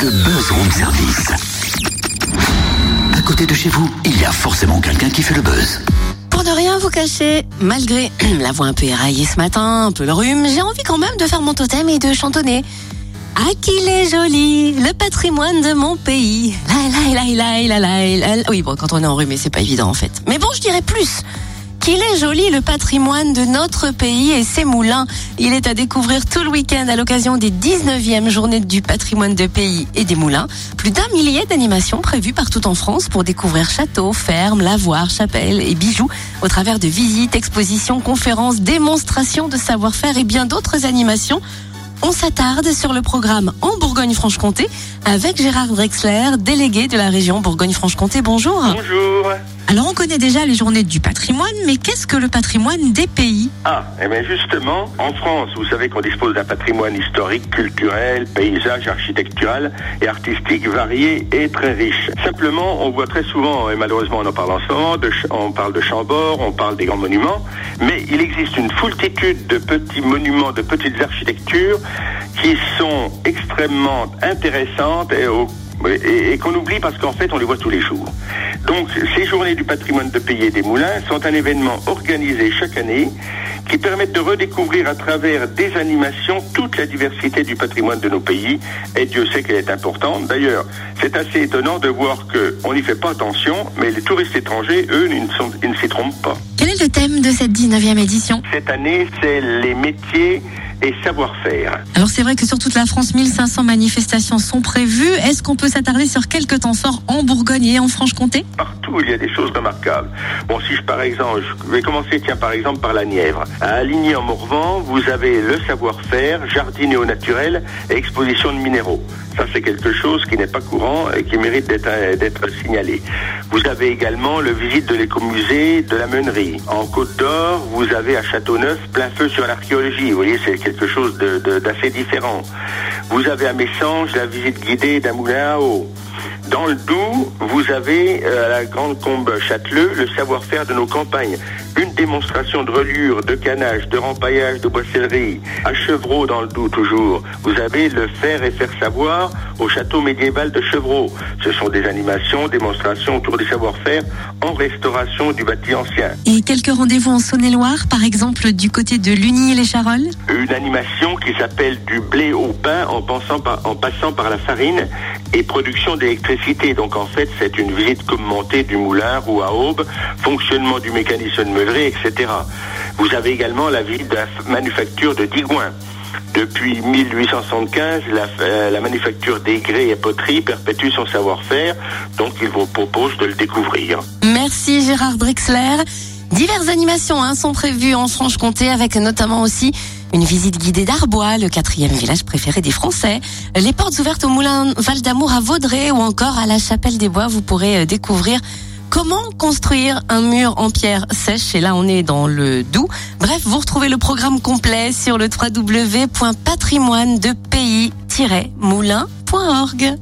le buzz room service. À côté de chez vous, il y a forcément quelqu'un qui fait le buzz. Pour ne rien vous cacher, malgré la voix un peu éraillée ce matin, un peu le rhume, j'ai envie quand même de faire mon totem et de chantonner. Ah qu'il est joli, le patrimoine de mon pays. La la la la la la la. Oui bon, quand on est enrhumé, c'est pas évident en fait. Mais bon, je dirais plus. Qu'il est joli le patrimoine de notre pays et ses moulins. Il est à découvrir tout le week-end à l'occasion des 19e journées du patrimoine de pays et des moulins. Plus d'un millier d'animations prévues partout en France pour découvrir châteaux, fermes, lavoirs, chapelles et bijoux au travers de visites, expositions, conférences, démonstrations de savoir-faire et bien d'autres animations. On s'attarde sur le programme en Bourgogne-Franche-Comté avec Gérard Drexler, délégué de la région Bourgogne-Franche-Comté. Bonjour. Bonjour. Alors on connaît déjà les journées du patrimoine, mais qu'est-ce que le patrimoine des pays? Ah, eh bien justement, en France, vous savez qu'on dispose d'un patrimoine historique, culturel, paysage, architectural et artistique varié et très riche. Simplement, on voit très souvent, et malheureusement on en parle en ce on parle de Chambord, on parle des grands monuments, mais il existe une foultitude de petits monuments, de petites architectures qui sont extrêmement intéressantes et au et, et qu'on oublie parce qu'en fait on les voit tous les jours. Donc ces journées du patrimoine de pays et des moulins sont un événement organisé chaque année qui permettent de redécouvrir à travers des animations toute la diversité du patrimoine de nos pays et Dieu sait qu'elle est importante. D'ailleurs, c'est assez étonnant de voir qu'on n'y fait pas attention, mais les touristes étrangers, eux, ils ne, sont, ils ne s'y trompent pas. Quel est le thème de cette 19e édition? Cette année, c'est les métiers et savoir-faire. Alors c'est vrai que sur toute la France, 1500 manifestations sont prévues. Est-ce qu'on peut s'attarder sur quelques temps forts en Bourgogne et en Franche-Comté? Partout, il y a des choses remarquables. Bon, si je par exemple, je vais commencer, tiens, par exemple, par la Nièvre. À Aligny en Morvan, vous avez le savoir-faire, jardin au naturel et exposition de minéraux. Ça, c'est quelque chose qui n'est pas courant et qui mérite d'être signalé. Vous avez également le visite de l'écomusée de la Meunerie. En Côte d'Or, vous avez à Châteauneuf plein feu sur l'archéologie. Vous voyez, c'est quelque chose d'assez différent. Vous avez à Messanges la visite guidée d'un moulin à eau. Dans le Doubs, vous avez euh, à la Grande Combe Châteleux le savoir-faire de nos campagnes. Une démonstration de reliure, de canage, de rempaillage, de boissellerie. À Chevreau, dans le Doubs toujours, vous avez le faire et faire savoir au château médiéval de Chevreau. Ce sont des animations, démonstrations autour des savoir-faire en restauration du bâti ancien. Et quelques rendez-vous en Saône-et-Loire, par exemple du côté de Luny et les Charolles? Une animation qui s'appelle du blé au pain en, pensant par, en passant par la farine et production d'électricité. Donc en fait, c'est une visite commentée du moulin ou à aube, fonctionnement du mécanisme de etc. Vous avez également la visite de la manufacture de Digoin. Depuis 1875, la, euh, la manufacture grès et poterie perpétue son savoir-faire, donc il vous propose de le découvrir. Merci Gérard Drexler. Diverses animations hein, sont prévues en Franche-Comté avec notamment aussi une visite guidée d'Arbois, le quatrième village préféré des Français. Les portes ouvertes au moulin Val d'Amour à Vaudrey ou encore à la Chapelle des Bois. Vous pourrez euh, découvrir comment construire un mur en pierre sèche? Et là, on est dans le Doubs. Bref, vous retrouvez le programme complet sur le www.patrimoine de pays-moulin.org.